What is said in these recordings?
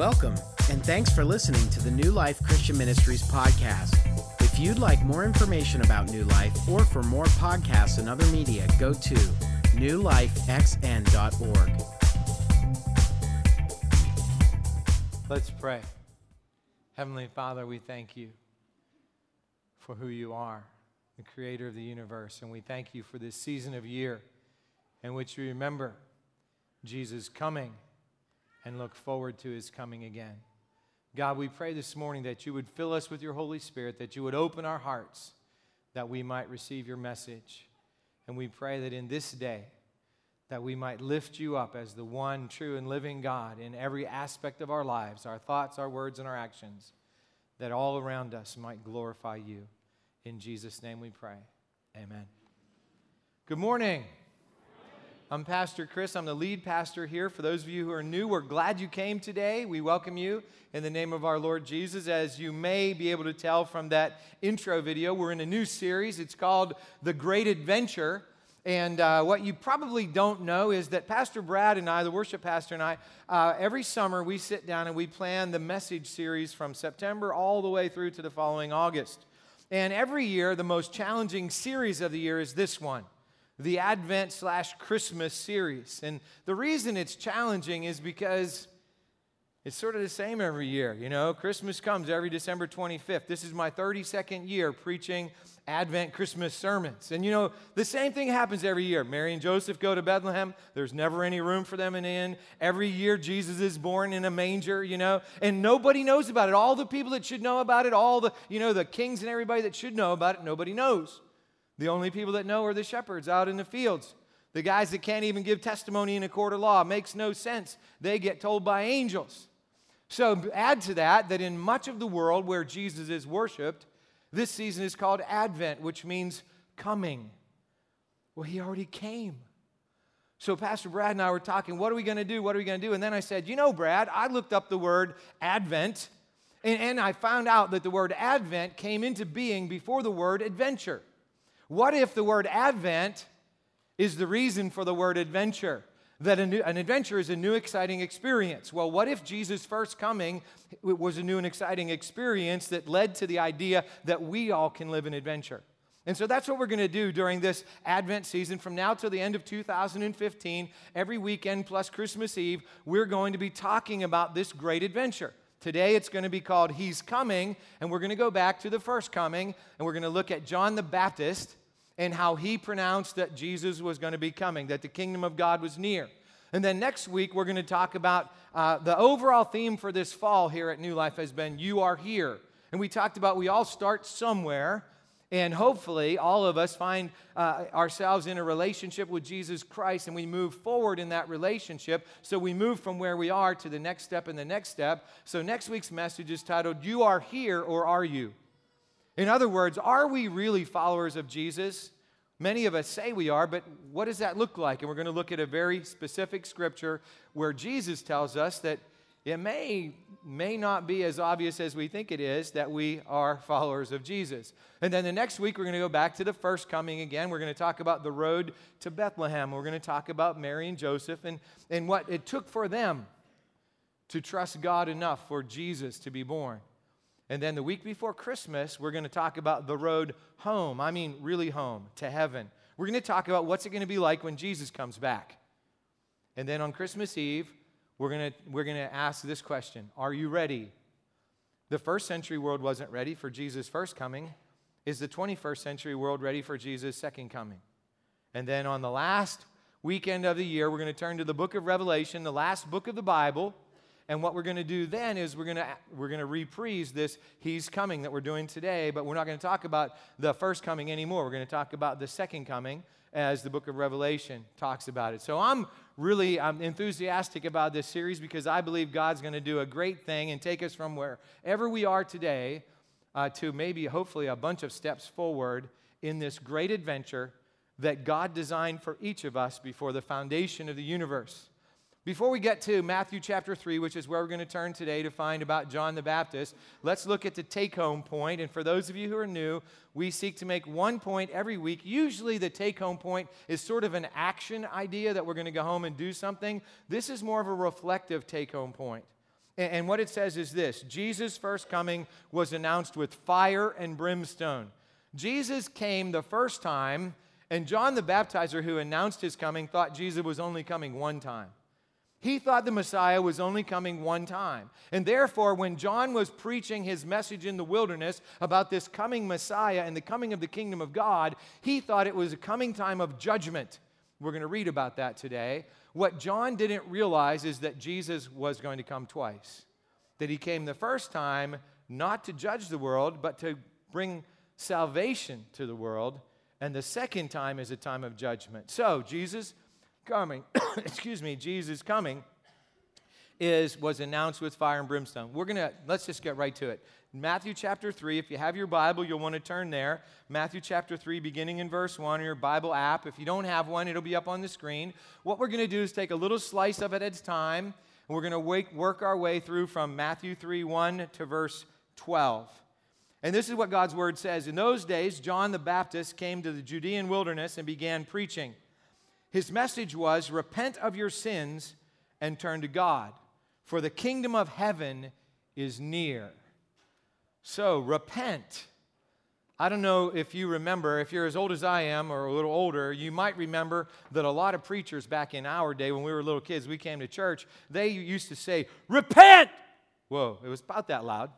Welcome, and thanks for listening to the New Life Christian Ministries podcast. If you'd like more information about New Life or for more podcasts and other media, go to newlifexn.org. Let's pray. Heavenly Father, we thank you for who you are, the creator of the universe, and we thank you for this season of year in which we remember Jesus coming and look forward to his coming again. God, we pray this morning that you would fill us with your Holy Spirit, that you would open our hearts, that we might receive your message. And we pray that in this day, that we might lift you up as the one true and living God in every aspect of our lives, our thoughts, our words, and our actions, that all around us might glorify you. In Jesus' name we pray. Amen. Good morning. I'm Pastor Chris. I'm the lead pastor here. For those of you who are new, we're glad you came today. We welcome you in the name of our Lord Jesus. As you may be able to tell from that intro video, we're in a new series. It's called The Great Adventure. And uh, what you probably don't know is that Pastor Brad and I, the worship pastor and I, uh, every summer we sit down and we plan the message series from September all the way through to the following August. And every year, the most challenging series of the year is this one the Advent slash Christmas series. And the reason it's challenging is because it's sort of the same every year. You know, Christmas comes every December 25th. This is my 32nd year preaching Advent Christmas sermons. And you know, the same thing happens every year. Mary and Joseph go to Bethlehem. There's never any room for them in the inn. Every year, Jesus is born in a manger, you know, and nobody knows about it. All the people that should know about it, all the, you know, the kings and everybody that should know about it, nobody knows. The only people that know are the shepherds out in the fields. The guys that can't even give testimony in a court of law. Makes no sense. They get told by angels. So add to that that in much of the world where Jesus is worshiped, this season is called Advent, which means coming. Well, he already came. So Pastor Brad and I were talking, what are we going to do? What are we going to do? And then I said, you know, Brad, I looked up the word Advent, and, and I found out that the word Advent came into being before the word adventure. What if the word Advent is the reason for the word adventure? That new, an adventure is a new, exciting experience. Well, what if Jesus' first coming was a new and exciting experience that led to the idea that we all can live an adventure? And so that's what we're going to do during this Advent season. From now till the end of 2015, every weekend plus Christmas Eve, we're going to be talking about this great adventure. Today it's going to be called He's Coming, and we're going to go back to the first coming, and we're going to look at John the Baptist and how he pronounced that Jesus was going to be coming, that the kingdom of God was near. And then next week, we're going to talk about uh, the overall theme for this fall here at New Life has been You Are Here. And we talked about we all start somewhere, and hopefully, all of us find uh, ourselves in a relationship with Jesus Christ and we move forward in that relationship. So we move from where we are to the next step and the next step. So, next week's message is titled, You Are Here or Are You? In other words, are we really followers of Jesus? Many of us say we are, but what does that look like? And we're going to look at a very specific scripture where Jesus tells us that it may, may not be as obvious as we think it is that we are followers of Jesus. And then the next week, we're going to go back to the first coming again. We're going to talk about the road to Bethlehem. We're going to talk about Mary and Joseph and, and what it took for them to trust God enough for Jesus to be born. And then the week before Christmas, we're going to talk about the road home. I mean, really home, to heaven. We're going to talk about what's it going to be like when Jesus comes back. And then on Christmas Eve, we're going to, we're going to ask this question Are you ready? The first century world wasn't ready for Jesus' first coming. Is the 21st century world ready for Jesus' second coming? And then on the last weekend of the year, we're going to turn to the book of Revelation, the last book of the Bible. And what we're going to do then is we're going to we're going to reprise this He's coming that we're doing today, but we're not going to talk about the first coming anymore. We're going to talk about the second coming as the book of Revelation talks about it. So I'm really I'm enthusiastic about this series because I believe God's going to do a great thing and take us from wherever we are today uh, to maybe hopefully a bunch of steps forward in this great adventure that God designed for each of us before the foundation of the universe. Before we get to Matthew chapter 3, which is where we're going to turn today to find about John the Baptist, let's look at the take home point. And for those of you who are new, we seek to make one point every week. Usually, the take home point is sort of an action idea that we're going to go home and do something. This is more of a reflective take home point. And what it says is this Jesus' first coming was announced with fire and brimstone. Jesus came the first time, and John the Baptizer, who announced his coming, thought Jesus was only coming one time. He thought the Messiah was only coming one time. And therefore, when John was preaching his message in the wilderness about this coming Messiah and the coming of the kingdom of God, he thought it was a coming time of judgment. We're going to read about that today. What John didn't realize is that Jesus was going to come twice. That he came the first time not to judge the world, but to bring salvation to the world. And the second time is a time of judgment. So, Jesus coming, excuse me, Jesus coming is was announced with fire and brimstone. We're going to let's just get right to it. Matthew chapter 3, if you have your Bible, you'll want to turn there. Matthew chapter 3 beginning in verse 1 in your Bible app. If you don't have one, it'll be up on the screen. What we're going to do is take a little slice of it at a time, and we're going to work our way through from Matthew 3 1 to verse 12. And this is what God's word says. In those days, John the Baptist came to the Judean wilderness and began preaching. His message was repent of your sins and turn to God, for the kingdom of heaven is near. So, repent. I don't know if you remember, if you're as old as I am or a little older, you might remember that a lot of preachers back in our day when we were little kids, we came to church, they used to say, Repent! Whoa, it was about that loud.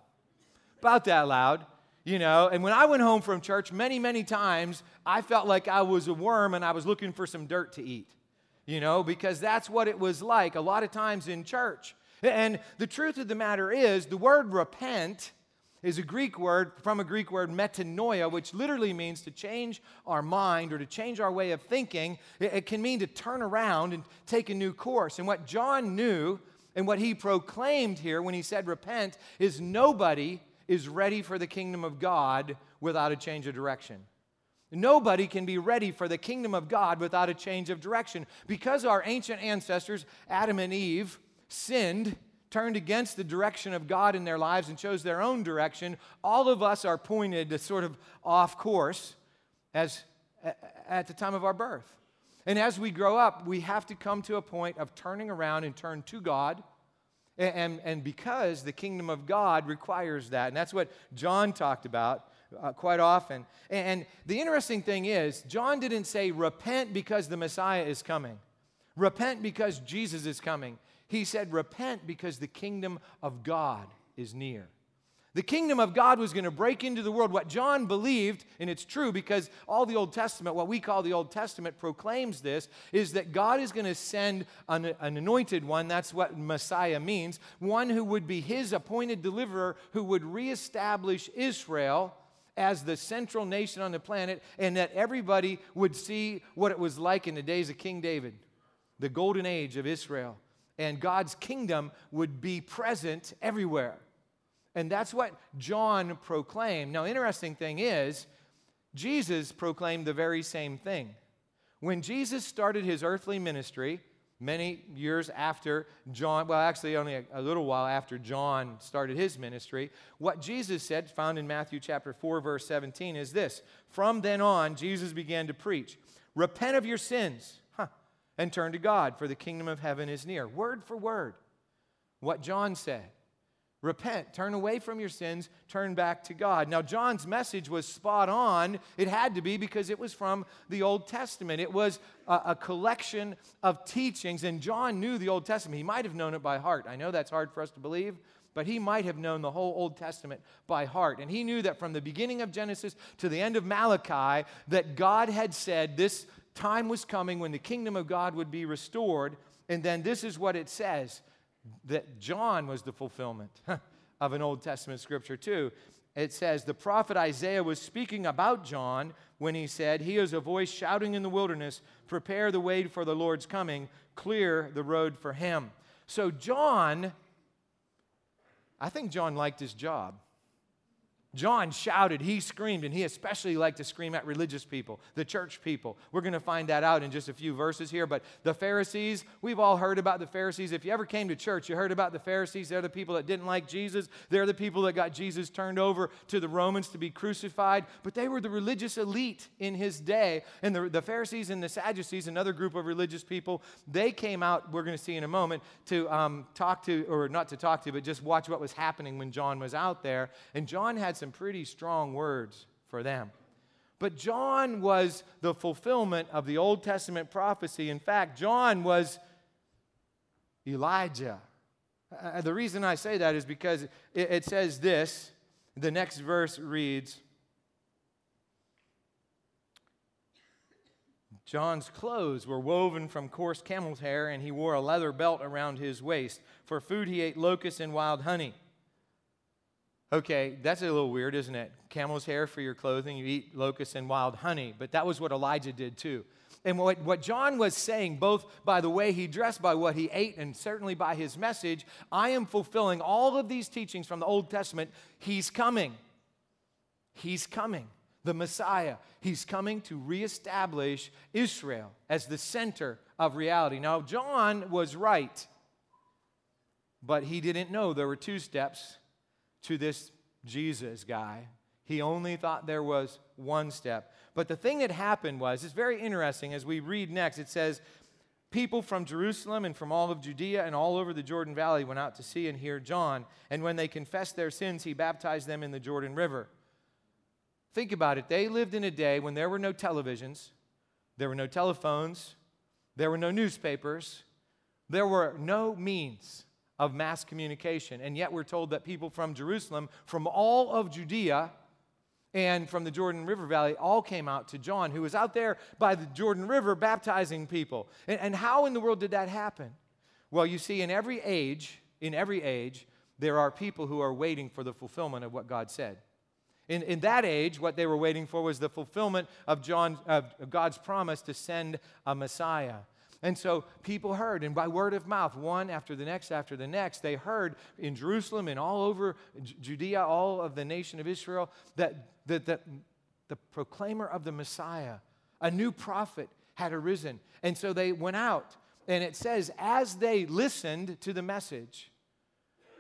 About that loud you know? And when i went home from church many many times i felt like i was a worm and i was looking for some dirt to eat you know? Because that's what it was like a lot of times in church. And the truth of the matter is the word repent is a greek word from a greek word metanoia which literally means to change our mind or to change our way of thinking. It can mean to turn around and take a new course. And what john knew and what he proclaimed here when he said repent is nobody is ready for the kingdom of God without a change of direction. Nobody can be ready for the kingdom of God without a change of direction. Because our ancient ancestors, Adam and Eve, sinned, turned against the direction of God in their lives, and chose their own direction, all of us are pointed to sort of off course as at the time of our birth. And as we grow up, we have to come to a point of turning around and turn to God and, and because the kingdom of God requires that. And that's what John talked about uh, quite often. And, and the interesting thing is, John didn't say, repent because the Messiah is coming, repent because Jesus is coming. He said, repent because the kingdom of God is near. The kingdom of God was going to break into the world. What John believed, and it's true because all the Old Testament, what we call the Old Testament, proclaims this, is that God is going to send an, an, anointed one. That's what Messiah means. One who would be his appointed deliverer, who would reestablish Israel as the central nation on the planet, and that everybody would see what it was like in the days of King David, the golden age of Israel. And God's kingdom would be present everywhere. And that's what John proclaimed. Now, interesting thing is, Jesus proclaimed the very same thing. When Jesus started his earthly ministry, many years after John, well, actually, only a, a, little while after John started his ministry, what Jesus said, found in Matthew chapter 4, verse 17, is this From then on, Jesus began to preach, Repent of your sins huh, and turn to God, for the kingdom of heaven is near. Word for word, what John said. Repent, turn away from your sins, turn back to God. Now, John's message was spot on. It had to be because it was from the Old Testament. It was a, a, collection of teachings, and John knew the Old Testament. He might have known it by heart. I know that's hard for us to believe, but he might have known the whole Old Testament by heart. And he knew that from the beginning of Genesis to the end of Malachi, that God had said this time was coming when the kingdom of God would be restored. And then this is what it says that John was the fulfillment of an Old Testament scripture, too. It says, The prophet Isaiah was speaking about John when he said, He is a voice shouting in the wilderness, prepare the way for the Lord's coming, clear the road for him. So, John, I think John liked his job. John shouted, he screamed, and he especially liked to scream at religious people, the church people. We're going to find that out in just a few verses here. But the Pharisees, we've all heard about the Pharisees. If you ever came to church, you heard about the Pharisees. They're the people that didn't like Jesus. They're the people that got Jesus turned over to the Romans to be crucified. But they were the religious elite in his day. And the, the Pharisees and the Sadducees, another group of religious people, they came out, we're going to see in a moment, to um, talk to, or not to talk to, but just watch what was happening when John was out there. And John had some pretty strong words for them. But John was the fulfillment of the Old Testament prophecy. In fact, John was Elijah. Uh, the reason I say that is because it, it says this. The next verse reads John's clothes were woven from coarse camel's hair, and he wore a leather belt around his waist. For food, he ate locusts and wild honey. Okay, that's a little weird, isn't it? Camel's hair for your clothing, you eat locusts and wild honey. But that was what Elijah did too. And what, what John was saying, both by the way he dressed, by what he ate, and certainly by his message, I am fulfilling all of these teachings from the Old Testament. He's coming. He's coming. The Messiah. He's coming to reestablish Israel as the center of reality. Now, John was right, but he didn't know there were two steps to this Jesus guy. He only thought there was one step. But the thing that happened was, it's very interesting as we read next, it says, People from Jerusalem and from all of Judea and all over the Jordan Valley went out to see and hear John. And when they confessed their sins, he baptized them in the Jordan River. Think about it. They lived in a day when there were no televisions, there were no telephones, there were no newspapers, there were no means of mass communication. And yet we're told that people from Jerusalem, from all of Judea, and from the Jordan River Valley all came out to John, who was out there by the Jordan River baptizing people. And, and, how in the world did that happen? Well, you see, in every age, in every age, there are people who are waiting for the fulfillment of what God said. In, in that age, what they were waiting for was the fulfillment of, John, of God's promise to send a Messiah. And so people heard, and by word of mouth, one after the next after the next, they heard in Jerusalem and all over Judea, all of the nation of Israel, that, that, that the proclaimer of the Messiah, a new prophet, had arisen. And so they went out. And it says, as they listened to the message,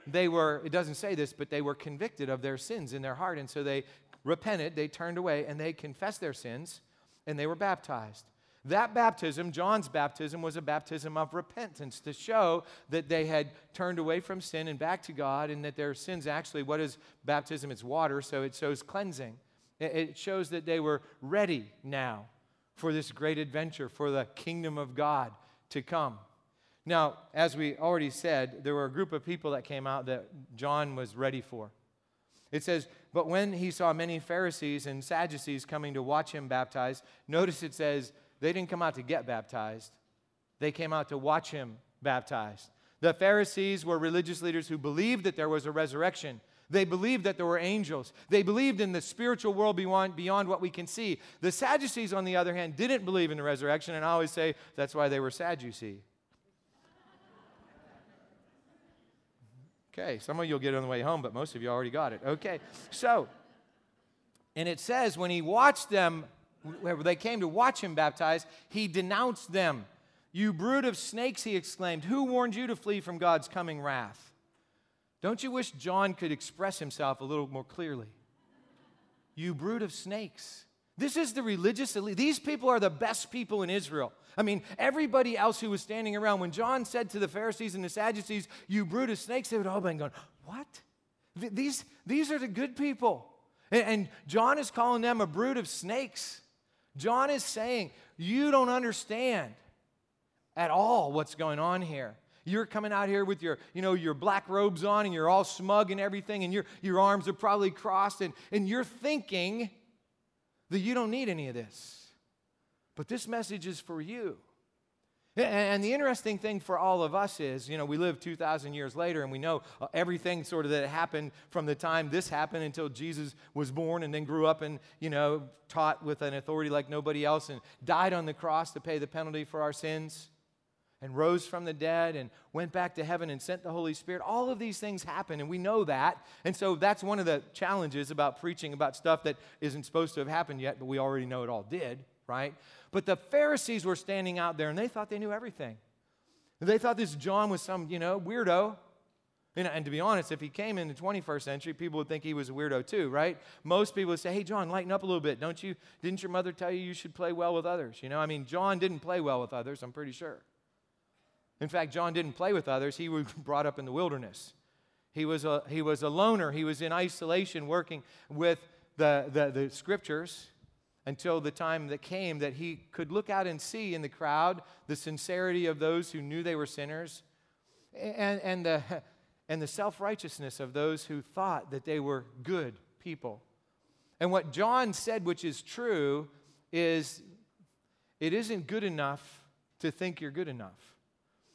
they were, it doesn't say this, but they were convicted of their sins in their heart. And so they repented, they turned away, and they confessed their sins, and they were baptized. That baptism, John's baptism, was a baptism of repentance to show that they had turned away from sin and back to God, and that their sins actually, what is baptism? It's water, so it shows cleansing. It shows that they were ready now for this great adventure, for the kingdom of God to come. Now, as we already said, there were a group of people that came out that John was ready for. It says, But when he saw many Pharisees and Sadducees coming to watch him baptize, notice it says, they didn't come out to get baptized, they came out to watch him baptized. The Pharisees were religious leaders who believed that there was a resurrection. They believed that there were angels. They believed in the spiritual world beyond, beyond what we can see. The Sadducees, on the other hand, didn't believe in the resurrection, and I always say that's why they were Sadducee. Okay, some of you will get it on the way home, but most of you already got it. Okay, so, and it says when he watched them where they came to watch him baptize, he denounced them. You brood of snakes, he exclaimed, who warned you to flee from God's coming wrath? Don't you wish John could express himself a little more clearly? You brood of snakes. This is the religious elite. These people are the best people in Israel. I mean, everybody else who was standing around, when John said to the Pharisees and the Sadducees, You brood of snakes, they would all been going, What? These, these are the good people. And, and John is calling them a brood of snakes. John is saying, You don't understand at all what's going on here. You're coming out here with your, you know, your black robes on and you're all smug and everything, and your, your arms are probably crossed, and, and you're thinking that you don't need any of this. But this message is for you. And the interesting thing for all of us is, you know, we live 2,000 years later and we know uh, everything sort of that happened from the time this happened until Jesus was born and then grew up and, you know, taught with an authority like nobody else and died on the cross to pay the penalty for our sins. and rose from the dead and went back to heaven and sent the Holy Spirit. All of these things happen, and we know that. And so that's one of the challenges about preaching about stuff that isn't supposed to have happened yet, but we already know it all did, right? But the Pharisees were standing out there and they thought they knew everything. They thought this John was some, you know, weirdo. And, to be honest, if he came in the 21st century, people would think he was a weirdo too, right? Most people would say, "Hey, John, lighten up a little bit. Don't you? Didn't your mother tell you you should play well with others?" You know, I mean, John didn't play well with others. I'm pretty sure. In fact, John didn't play with others. He was brought up in the wilderness. He was a, he was a loner. He was in isolation working with the, the, the scriptures until the time that came that he could look out and see in the crowd the sincerity of those who knew they were sinners and, and the, and the self righteousness of those who thought that they were good people. And what John said, which is true, is it isn't good enough to think you're good enough.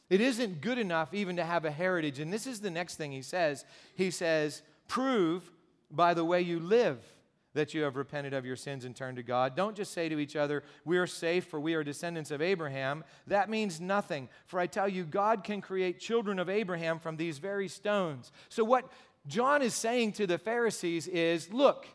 It isn't good enough even to have a heritage. And this is the next thing he says. He says, Prove by the way you live that you have repented of your sins and turned to God. Don't just say to each other, We are safe, for we are descendants of Abraham. That means nothing. For I tell you, God can create children of Abraham from these very stones. So, what John is saying to the Pharisees is, Look,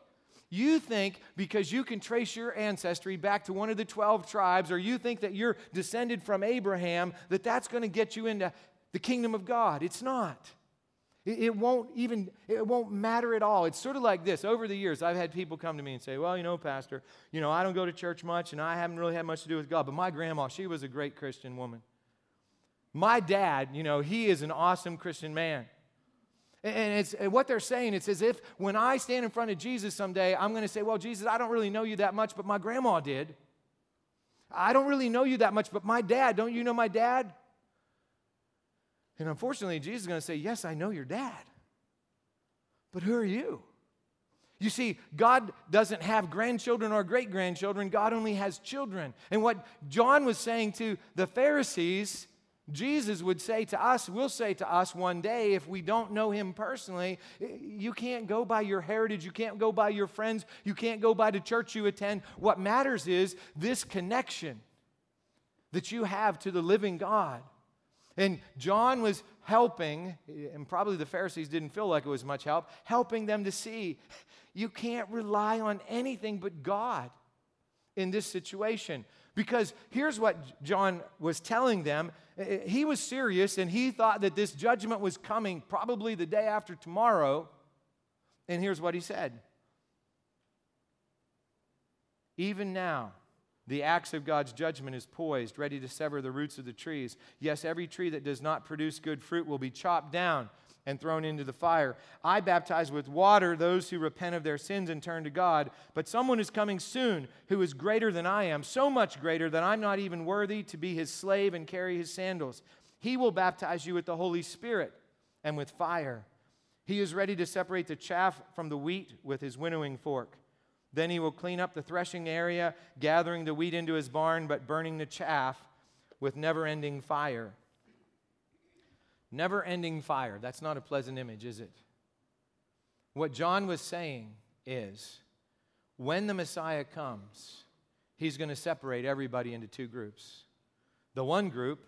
you think because you can trace your ancestry back to one of the 12 tribes, or you think that you're descended from Abraham, that that's going to get you into the kingdom of God. It's not. It, won't even, it won't matter at all. It's sort of like this. Over the years, I've had people come to me and say, well, you know, Pastor, you know, I don't go to church much and I haven't really had much to do with God, but my grandma, she was a great Christian woman. My dad, you know, he is an awesome Christian man. And it's and what they're saying, it's as if when I stand in front of Jesus someday, I'm going to say, Well, Jesus, I don't really know you that much, but my grandma did. I don't really know you that much, but my dad, don't you know my dad? And unfortunately, Jesus is going to say, Yes, I know your dad. But who are you? You see, God doesn't have grandchildren or great grandchildren, God only has children. And what John was saying to the Pharisees Jesus would say to us, will say to us one day, if we don't know him personally, you can't go by your heritage, you can't go by your friends, you can't go by the church you attend. What matters is this connection that you have to the living God. And John was helping, and probably the Pharisees didn't feel like it was much help, helping them to see you can't rely on anything but God in this situation. Because here's what John was telling them he was serious and he thought that this judgment was coming probably the day after tomorrow. And here's what he said Even now, the axe of God's judgment is poised, ready to sever the roots of the trees. Yes, every tree that does not produce good fruit will be chopped down and thrown into the fire. I baptize with water those who repent of their sins and turn to God, but someone is coming soon who is greater than I am, so much greater that I'm not even worthy to be his slave and carry his sandals. He will baptize you with the Holy Spirit and with fire. He is ready to separate the chaff from the wheat with his winnowing fork. Then he will clean up the threshing area, gathering the wheat into his barn, but burning the chaff with never ending fire. Never ending fire. That's not a pleasant image, is it? What John was saying is when the Messiah comes, he's going to separate everybody into two groups. The one group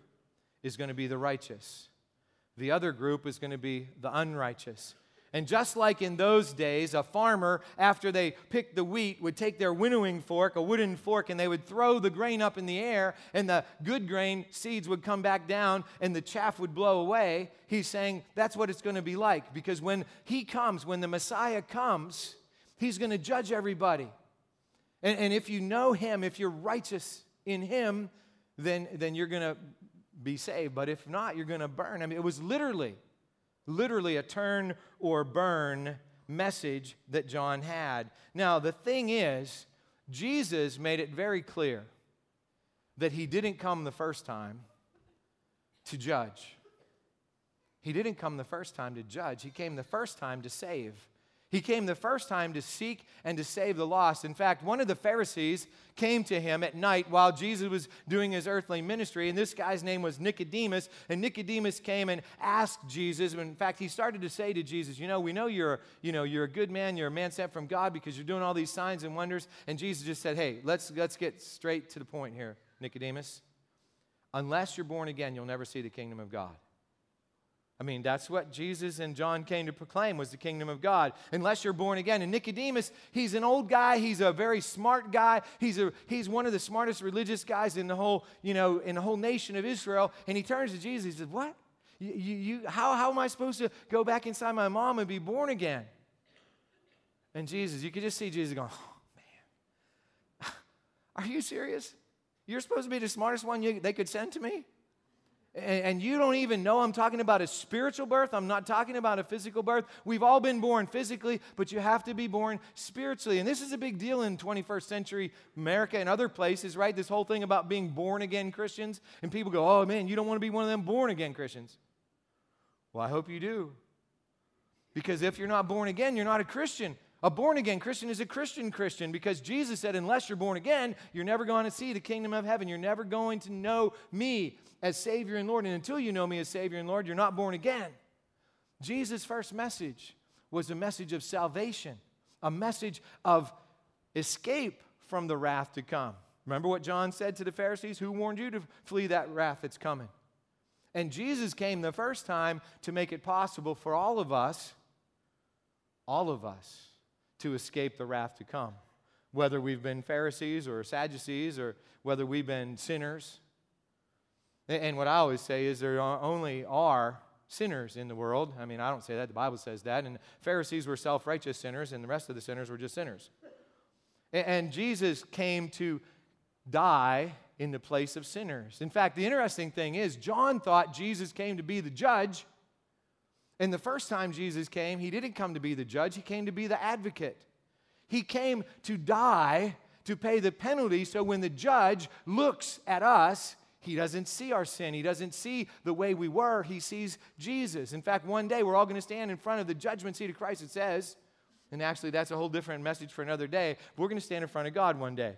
is going to be the righteous, the other group is going to be the unrighteous. And just like in those days, a farmer, after they picked the wheat, would take their winnowing fork, a wooden fork, and they would throw the grain up in the air, and the good grain seeds would come back down, and the chaff would blow away. He's saying that's what it's going to be like. Because when he comes, when the Messiah comes, he's going to judge everybody. And, and if you know him, if you're righteous in him, then, then you're going to be saved. But if not, you're going to burn. I mean, it was literally literally a turn or burn message that John had. Now, the thing is, Jesus made it very clear that he didn't come the first time to judge. He didn't come the first time to judge, he came the first time to save. He came the first time to seek and to save the lost. In fact, one of the Pharisees came to him at night while Jesus was doing his earthly ministry, and this guy's name was Nicodemus. And Nicodemus came and asked Jesus. And In fact, he started to say to Jesus, "You know, we know you're, you know, you're a good man. You're a man sent from God because you're doing all these signs and wonders." And Jesus just said, "Hey, let's let's get straight to the point here, Nicodemus. unless you're born again, you'll never see the kingdom of God. I mean, that's what Jesus and John came to proclaim was the kingdom of God. Unless you're born again. And Nicodemus, he's an old guy, he's a very smart guy. He's a he's one of the smartest religious guys in the whole, you know, in the whole nation of Israel. And he turns to Jesus, he says, What? You, you, how, how am I supposed to go back inside my mom and be born again? And Jesus, you could just see Jesus going, Oh man. Are you serious? You're supposed to be the smartest one you, they could send to me? And, you don't even know I'm talking about a spiritual birth. I'm not talking about a physical birth. We've all been born physically, but you have to be born spiritually. And this is a big deal in 21st century America and other places, right? This whole thing about being born again Christians. And people go, oh man, you don't want to be one of them born again Christians. Well, I hope you do. Because if you're not born again, you're not a Christian. A born again Christian is a Christian Christian because Jesus said, unless you're born again, you're never going to see the kingdom of heaven. You're never going to know me as Savior and Lord. And until you know me as Savior and Lord, you're not born again. Jesus' first message was a message of salvation, a message of escape from the wrath to come. Remember what John said to the Pharisees? Who warned you to flee that wrath that's coming? And Jesus came the first time to make it possible for all of us, all of us, to escape the wrath to come. Whether we've been Pharisees or Sadducees or whether we've been sinners. And what I always say is there only are sinners in the world. I mean, I don't say that, the Bible says that. And Pharisees were self righteous sinners, and the rest of the sinners were just sinners. And Jesus came to die in the place of sinners. In fact, the interesting thing is, John thought Jesus came to be the judge and the first time Jesus came, he didn't come to be the judge, he came to be the advocate. He came to die to pay the penalty so when the judge looks at us, he doesn't see our sin. He doesn't see the way we were. He sees Jesus. In fact, one day we're all going to stand in front of the judgment seat of Christ, it says. And actually, that's a whole different message for another day. We're going to stand in front of God one day.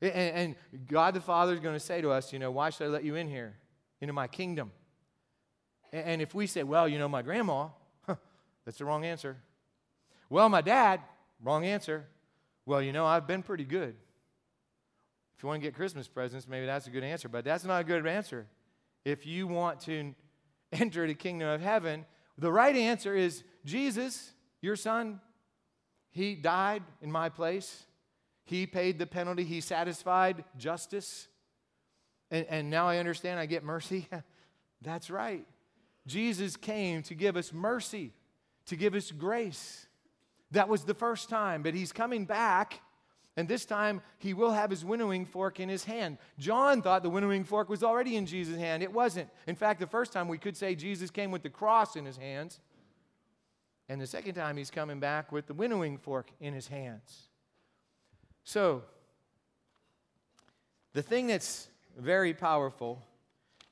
And, and God the Father is going to say to us, you know, why should I let you in here, into my kingdom? And if we say, well, you know, my grandma, huh, that's the wrong answer. Well, my dad, wrong answer. Well, you know, I've been pretty good. If you want to get Christmas presents, maybe that's a good answer, but that's not a good answer. If you want to enter the kingdom of heaven, the right answer is Jesus, your son, he died in my place. He paid the penalty. He satisfied justice. And, and now I understand I get mercy. That's right. Jesus came to give us mercy, to give us grace. That was the first time, but he's coming back, and this time he will have his winnowing fork in his hand. John thought the winnowing fork was already in Jesus' hand. It wasn't. In fact, the first time we could say Jesus came with the cross in his hands, and the second time he's coming back with the winnowing fork in his hands. So, the thing that's very powerful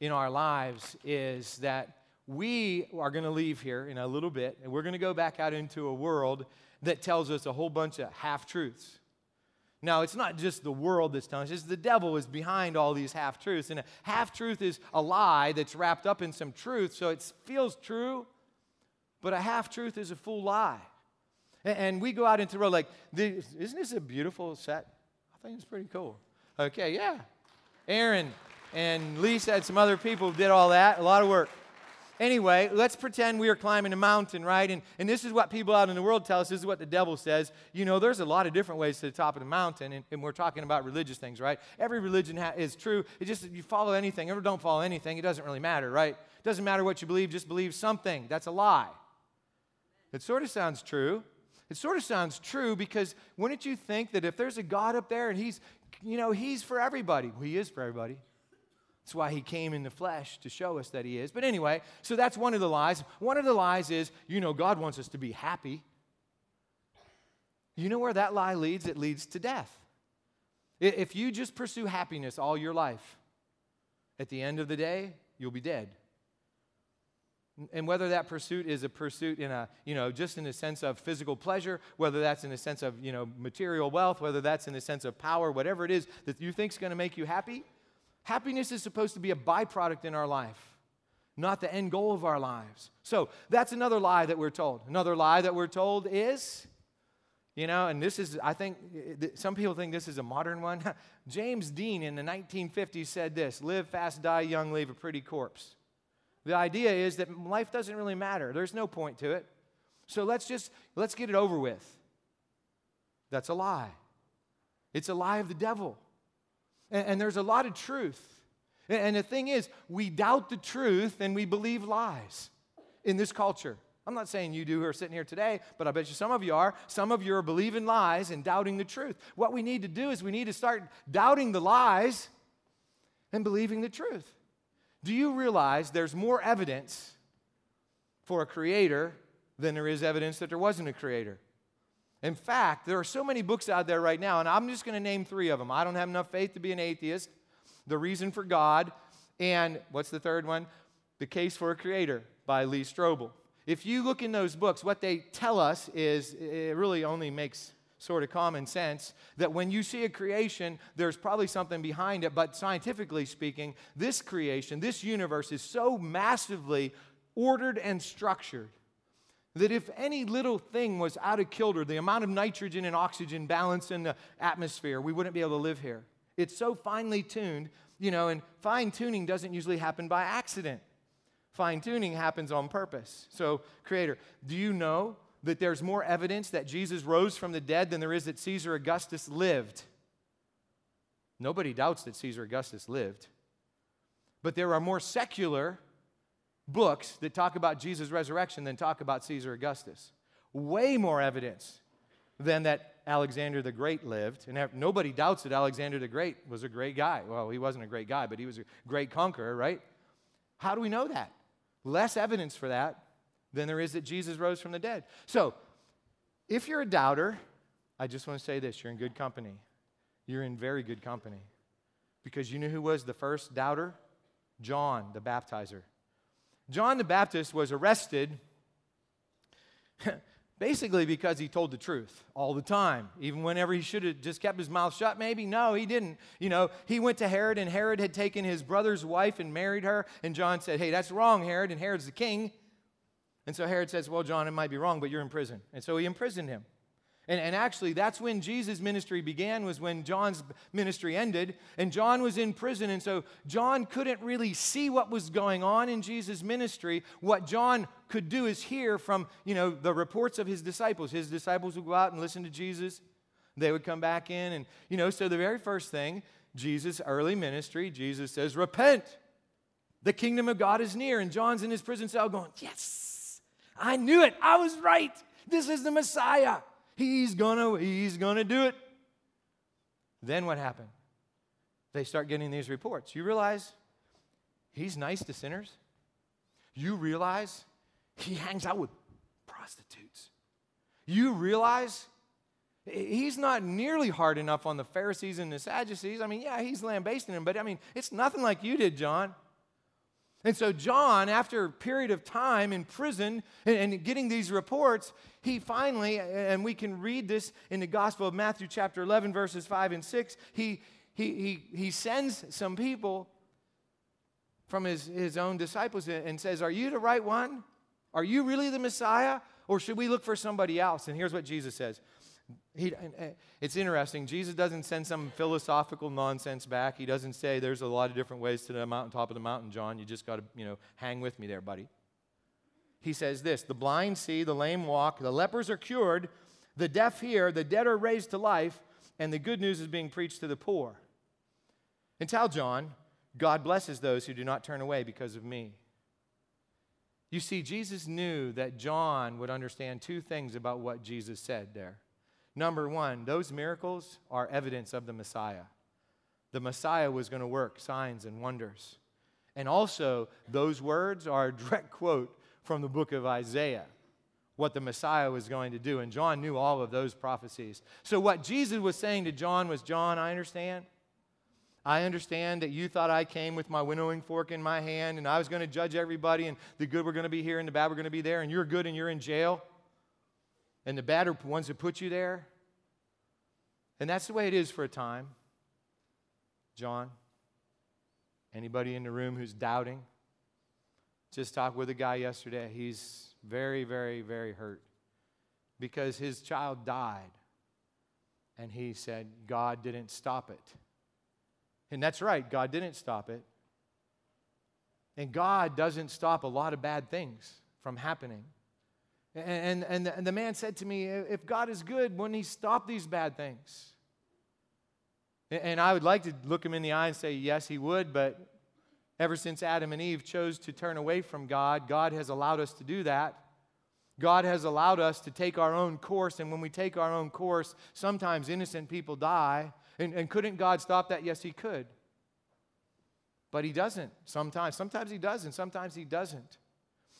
in our lives is that we are going to leave here in a little bit, and we're going to go back out into a world that tells us a whole bunch of half truths. Now, it's not just the world that's telling us, it's the devil is behind all these half truths. And a half truth is a lie that's wrapped up in some truth, so it feels true, but a half truth is a full lie. And we go out into the world like, isn't this a beautiful set? I think it's pretty cool. Okay, yeah. Aaron and Lisa and some other people did all that, a lot of work. Anyway, let's pretend we are climbing a mountain, right? And, and this is what people out in the world tell us. This is what the devil says. You know, there's a lot of different ways to the top of the mountain, and, and we're talking about religious things, right? Every religion ha- is true. It just, you follow anything, or don't follow anything, it doesn't really matter, right? It doesn't matter what you believe, just believe something. That's a lie. It sort of sounds true. It sort of sounds true because wouldn't you think that if there's a God up there and he's, you know, he's for everybody, well, he is for everybody. That's why he came in the flesh to show us that he is. But anyway, so that's one of the lies. One of the lies is, you know, God wants us to be happy. You know where that lie leads? It leads to death. If you just pursue happiness all your life, at the end of the day, you'll be dead. And whether that pursuit is a pursuit in a, you know, just in a sense of physical pleasure, whether that's in a sense of, you know, material wealth, whether that's in a sense of power, whatever it is that you think is going to make you happy, Happiness is supposed to be a byproduct in our life, not the end goal of our lives. So that's another lie that we're told. Another lie that we're told is You know, and this is, I think, eh, eh, some people think this is a modern one. James Dean in the 1950s said this live fast, die young, leave a pretty corpse. The idea is that life doesn't really matter, there's no point to it. So let's just, let's get it over with. That's a lie. It's a lie of the devil. And, and there's a lot of truth. And, and the thing is, we doubt the truth and we believe lies in this culture. I'm not saying you do who are sitting here today, but I bet you some of you are. Some of you are believing lies and doubting the truth. What we need to do is we need to start doubting the lies and believing the truth. Do you realize there's more evidence for a creator than there is evidence that there wasn't a creator? In fact, there are so many books out there right now, and I'm just going to name three of them. I don't have enough faith to be an atheist, The Reason for God, and what's the third one? The Case for a Creator by Lee Strobel. If you look in those books, what they tell us is it really only makes sort of common sense that when you see a creation, there's probably something behind it. But scientifically speaking, this creation, this universe is so massively ordered and structured that if any little thing was out of kilter, the amount of nitrogen and oxygen balance in the atmosphere, we wouldn't be able to live here. It's so finely tuned, you know, and fine tuning doesn't usually happen by accident. Fine tuning happens on purpose. So, Creator, do you know that there's more evidence that Jesus rose from the dead than there is that Caesar Augustus lived? Nobody doubts that Caesar Augustus lived. But there are more secular books that talk about Jesus' resurrection than talk about Caesar Augustus. Way more evidence than that Alexander the Great lived. And nobody doubts that Alexander the Great was a great guy. Well, he wasn't a great guy, but he was a great conqueror, right? How do we know that? Less evidence for that than there is that Jesus rose from the dead. So, if you're a doubter, I just want to say this you're in good company. You're in very good company. Because you know who was the first doubter? John the baptizer. John the Baptist was arrested basically because he told the truth all the time, even whenever he should have just kept his mouth shut, maybe. No, he didn't. You know, he went to Herod, and Herod had taken his brother's wife and married her. And John said, Hey, that's wrong, Herod. And Herod's the king. And so Herod says, Well, John, it might be wrong, but you're in prison. And so he imprisoned him. And, and actually, that's when Jesus' ministry began, was when John's ministry ended. And John was in prison. And so John couldn't really see what was going on in Jesus' ministry. What John could do is hear from, you know, the reports of his disciples. His disciples would go out and listen to Jesus. They would come back in. And, you know, so the very first thing, Jesus' early ministry, Jesus says, Repent. The kingdom of God is near. And John's in his prison cell going, Yes, I knew it. I was right. This is the Messiah. He's gonna, he's gonna do it. Then what happened? They start getting these reports. You realize he's nice to sinners? You realize he hangs out with prostitutes? You realize he's not nearly hard enough on the Pharisees and the Sadducees. I mean, yeah, he's lambasting them, but I mean, it's nothing like you did, John. And so, John, after a period of time in prison and, and, getting these reports, he finally, and we can read this in the Gospel of Matthew, chapter 11, verses 5 and 6, he, he, he, he sends some people from his, his own disciples and says, Are you the right one? Are you really the Messiah? Or should we look for somebody else? And here's what Jesus says he, eh, it's interesting. Jesus doesn't send some philosophical nonsense back. He doesn't say there's a lot of different ways to the mountaintop of the mountain, John. You just got to, you know, hang with me there, buddy. He says this the blind see, the lame walk, the lepers are cured, the deaf hear, the dead are raised to life, and the good news is being preached to the poor. And tell John, God blesses those who do not turn away because of me. You see, Jesus knew that John would understand two things about what Jesus said there. Number one, those miracles are evidence of the Messiah. The Messiah was going to work signs and wonders. And also, those words are a direct quote from the book of Isaiah, what the Messiah was going to do. And John knew all of those prophecies. So, what Jesus was saying to John was John, I understand. I understand that you thought I came with my winnowing fork in my hand and I was going to judge everybody, and the good were going to be here and the bad were going to be there, and you're good and you're in jail and the bad are ones that put you there. And that's the way it is for a time. John, anybody in the room who's doubting? Just talked with a guy yesterday. He's very, very, very hurt because his child died And he said, God didn't stop it. And that's right, God didn't stop it. And God doesn't stop a lot of bad things from happening. And, and, and the man said to me, If God is good, wouldn't he stop these bad things? And I would like to look him in the eye and say, Yes, he would, but ever since Adam and Eve chose to turn away from God, God has allowed us to do that. God has allowed us to take our own course, and when we take our own course, sometimes innocent people die. And, and couldn't God stop that? Yes, He could. But He doesn't sometimes. Sometimes He does, and sometimes He doesn't.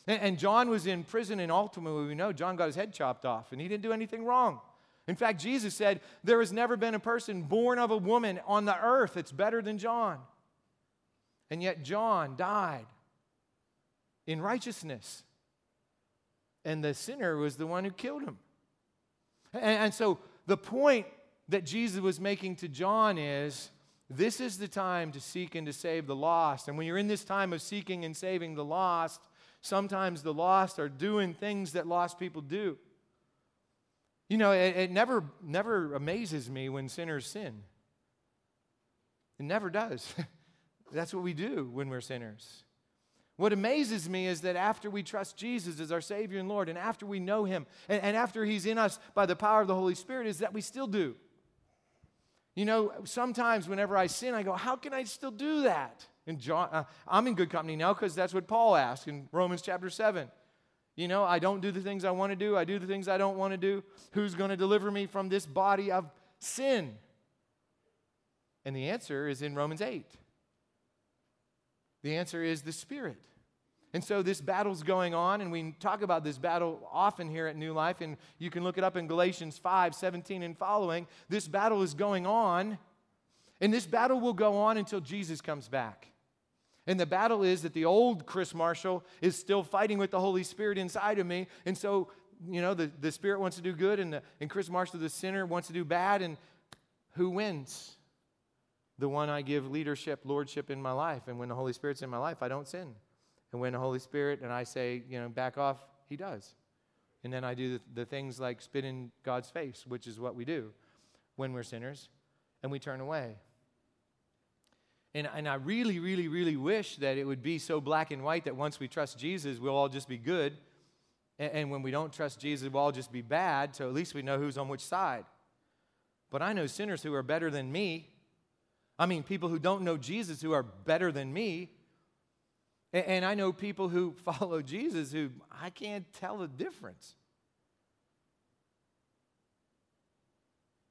And, John was in prison, and ultimately, we know John got his head chopped off, and he didn't do anything wrong. In fact, Jesus said, There has never been a person born of a woman on the earth that's better than John. And yet, John died in righteousness and the sinner was the one who killed him. And, and, so the point that Jesus was making to John is this is the time to seek and to save the lost. And when you're in this time of seeking and saving the lost, sometimes the lost are doing things that lost people do. You know, it, it never, never amazes me when sinners sin. It never does. That's what we do when we're sinners. What amazes me is that after we trust Jesus as our Savior and Lord, and after we know Him, and, and after He's in us by the power of the Holy Spirit, is that we still do. You know, sometimes whenever I sin, I go, How can I still do that? And John, uh, I'm in good company now because that's what Paul asked in Romans chapter 7. You know, I don't do the things I want to do, I do the things I don't want to do. Who's going to deliver me from this body of sin? And the answer is in Romans 8. The answer is the Spirit. And so this battle's going on, and we talk about this battle often here at New Life, and you can look it up in Galatians 5 17 and following. This battle is going on, and this battle will go on until Jesus comes back. And the battle is that the old Chris Marshall is still fighting with the Holy Spirit inside of me. And so, you know, the, the Spirit wants to do good, and, the, and Chris Marshall, the sinner, wants to do bad. And who wins? The one I give leadership, lordship in my life. And when the Holy Spirit's in my life, I don't sin. And when the Holy Spirit and I say, you know, back off, He does. And then I do the, the things like spit in God's face, which is what we do when we're sinners, and we turn away. And, and I really, really, really wish that it would be so black and white that once we trust Jesus, we'll all just be good. And, and when we don't trust Jesus, we'll all just be bad. So at least we know who's on which side. But I know sinners who are better than me. I mean, people who don't know Jesus who are better than me. And I know people who follow Jesus who I can't tell the difference.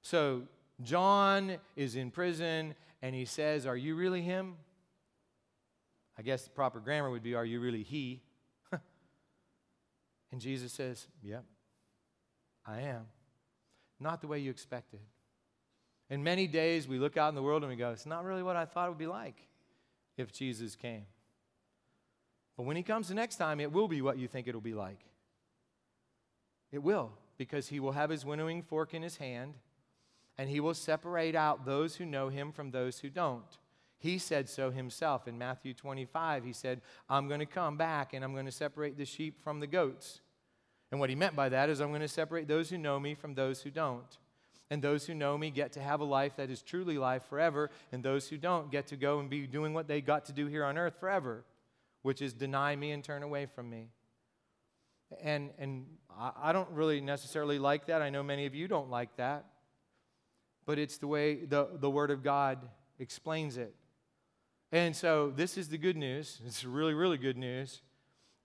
So John is in prison and he says, Are you really him? I guess the proper grammar would be, Are you really he? and Jesus says, Yep, I am. Not the way you expected. In many days, we look out in the world and we go, It's not really what I thought it would be like if Jesus came. But when he comes the next time, it will be what you think it'll be like. It will, because he will have his winnowing fork in his hand, and he will separate out those who know him from those who don't. He said so himself in Matthew 25. He said, I'm going to come back and I'm going to separate the sheep from the goats. And what he meant by that is, I'm going to separate those who know me from those who don't. And those who know me get to have a life that is truly life forever, and those who don't get to go and be doing what they got to do here on earth forever which is deny me and turn away from me. And, and I don't really necessarily like that. I know many of you don't like that. But it's the way the, the Word of God explains it. And so this is the good news. It's really, really good news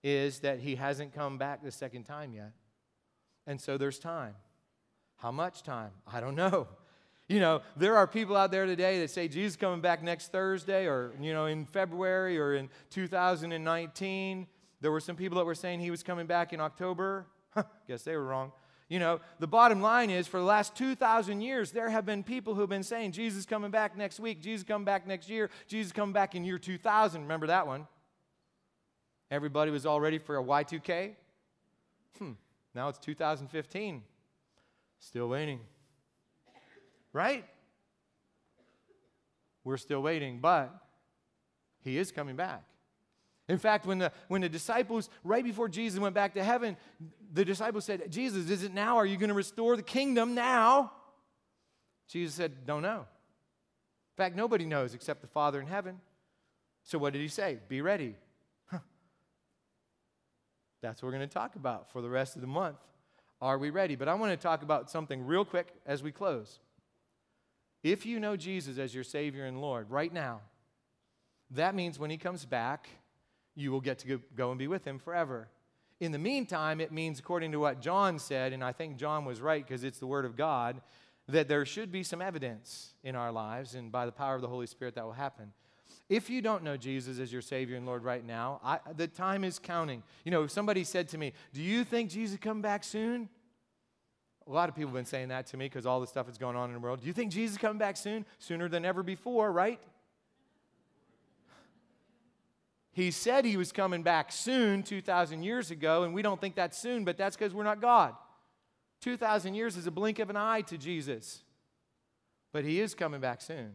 is that he hasn't come back the second time yet. And so there's time. How much time? I don't know. You know, there are people out there today that say Jesus coming back next Thursday or, you know, in February or in 2019. There were some people that were saying he was coming back in October. Guess they were wrong. You know, the bottom line is for the last 2,000 years, there have been people who have been saying, Jesus coming back next week, Jesus coming back next year, Jesus coming back in year 2000. Remember that one? Everybody was all ready for a Y2K. Hmm, now it's 2015. Still waiting right? We're still waiting, but he is coming back. In fact, when the, when the disciples, right before Jesus went back to heaven, the disciples said, Jesus, is it now? Are you going to restore the kingdom now? Jesus said, Don't know. In fact, nobody knows except the Father in heaven. So what did he say? Be ready. That's what we're going to talk about for the rest of the month. Are we ready? But I want to talk about something real quick as we close. If you know Jesus as your Savior and Lord right now, that means when he comes back, you will get to go and be with him forever. In the meantime, it means, according to what John said, and I think John was right because it's the Word of God, that there should be some evidence in our lives, and by the power of the Holy Spirit, that will happen. If you don't know Jesus as your Savior and Lord right now, I, the time is counting. You know, if somebody said to me, Do you think Jesus come back soon? A lot of people have been saying that to me because all the stuff that's going on in the world. Do you think Jesus is coming back soon? Sooner than ever before, right? He said he was coming back soon 2,000 years ago, and we don't think that's soon, but that's because we're not God. 2,000 years is a blink of an eye to Jesus, but he is coming back soon.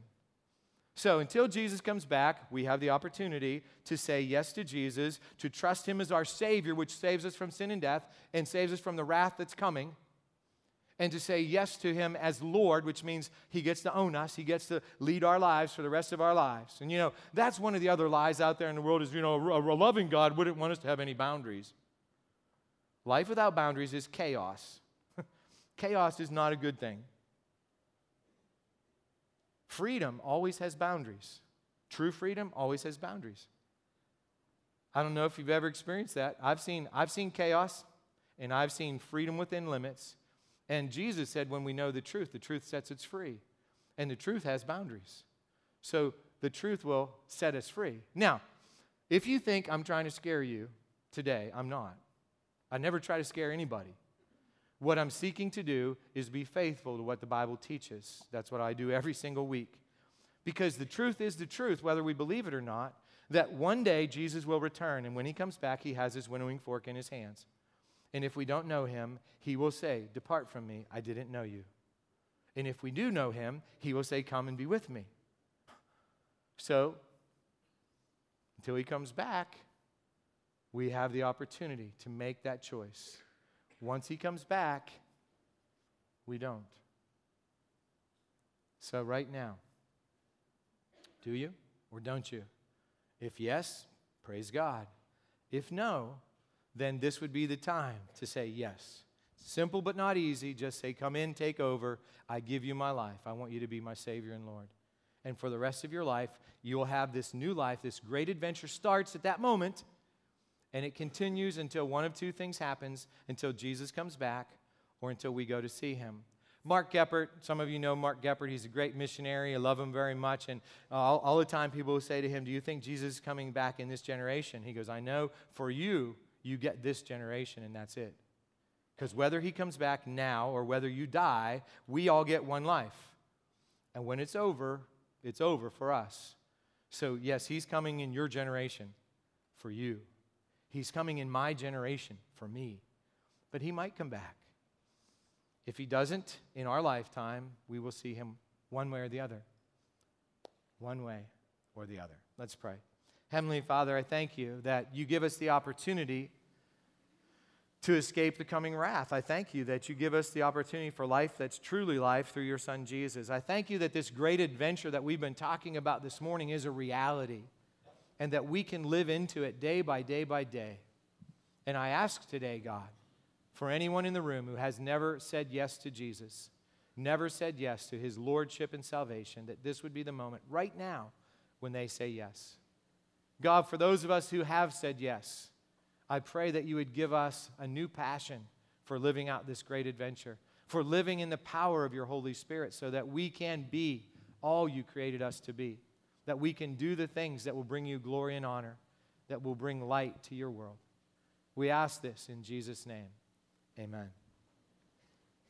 So until Jesus comes back, we have the opportunity to say yes to Jesus, to trust him as our Savior, which saves us from sin and death and saves us from the wrath that's coming and to say yes to Him as Lord, which means He gets to own us. He gets to lead our lives for the rest of our lives. And you know, that's one of the other lies out there in the world is, you know, a, loving God wouldn't want us to have any boundaries. Life without boundaries is chaos. chaos is not a good thing. Freedom always has boundaries. True freedom always has boundaries. I don't know if you've ever experienced that. I've seen, I've seen chaos and I've seen freedom within limits. And Jesus said, when we know the truth, the truth sets us free. And the truth has boundaries. So the truth will set us free. Now, if you think I'm trying to scare you today, I'm not. I never try to scare anybody. What I'm seeking to do is be faithful to what the Bible teaches. That's what I do every single week. Because the truth is the truth, whether we believe it or not, that one day Jesus will return, and when he comes back, he has his winnowing fork in his hands. And if we don't know him, he will say, Depart from me, I didn't know you. And if we do know him, he will say, Come and be with me. So, until he comes back, we have the opportunity to make that choice. Once he comes back, we don't. So, right now, do you or don't you? If yes, praise God. If no, then this would be the time to say yes. Simple but not easy. Just say, Come in, take over. I give you my life. I want you to be my Savior and Lord. And for the rest of your life, you will have this new life. This great adventure starts at that moment, and it continues until one of two things happens until Jesus comes back or until we go to see him. Mark Geppert, some of you know Mark Geppert. He's a great missionary. I love him very much. And all, all the time, people will say to him, Do you think Jesus is coming back in this generation? He goes, I know for you, you get this generation, and that's it. Because whether he comes back now or whether you die, we all get one life. And when it's over, it's over for us. So, yes, he's coming in your generation for you. He's coming in my generation for me. But he might come back. If he doesn't in our lifetime, we will see him one way or the other. One way or the other. Let's pray. Heavenly Father, I thank you that you give us the opportunity to escape the coming wrath. I thank you that you give us the opportunity for life that's truly life through your Son Jesus. I thank you that this great adventure that we've been talking about this morning is a reality and that we can live into it day by day by day. And I ask today, God, for anyone in the room who has never said yes to Jesus, never said yes to his lordship and salvation, that this would be the moment right now when they say yes. God, for those of us who have said yes, I pray that you would give us a new passion for living out this great adventure, for living in the power of your Holy Spirit so that we can be all you created us to be, that we can do the things that will bring you glory and honor, that will bring light to your world. We ask this in Jesus' name. Amen.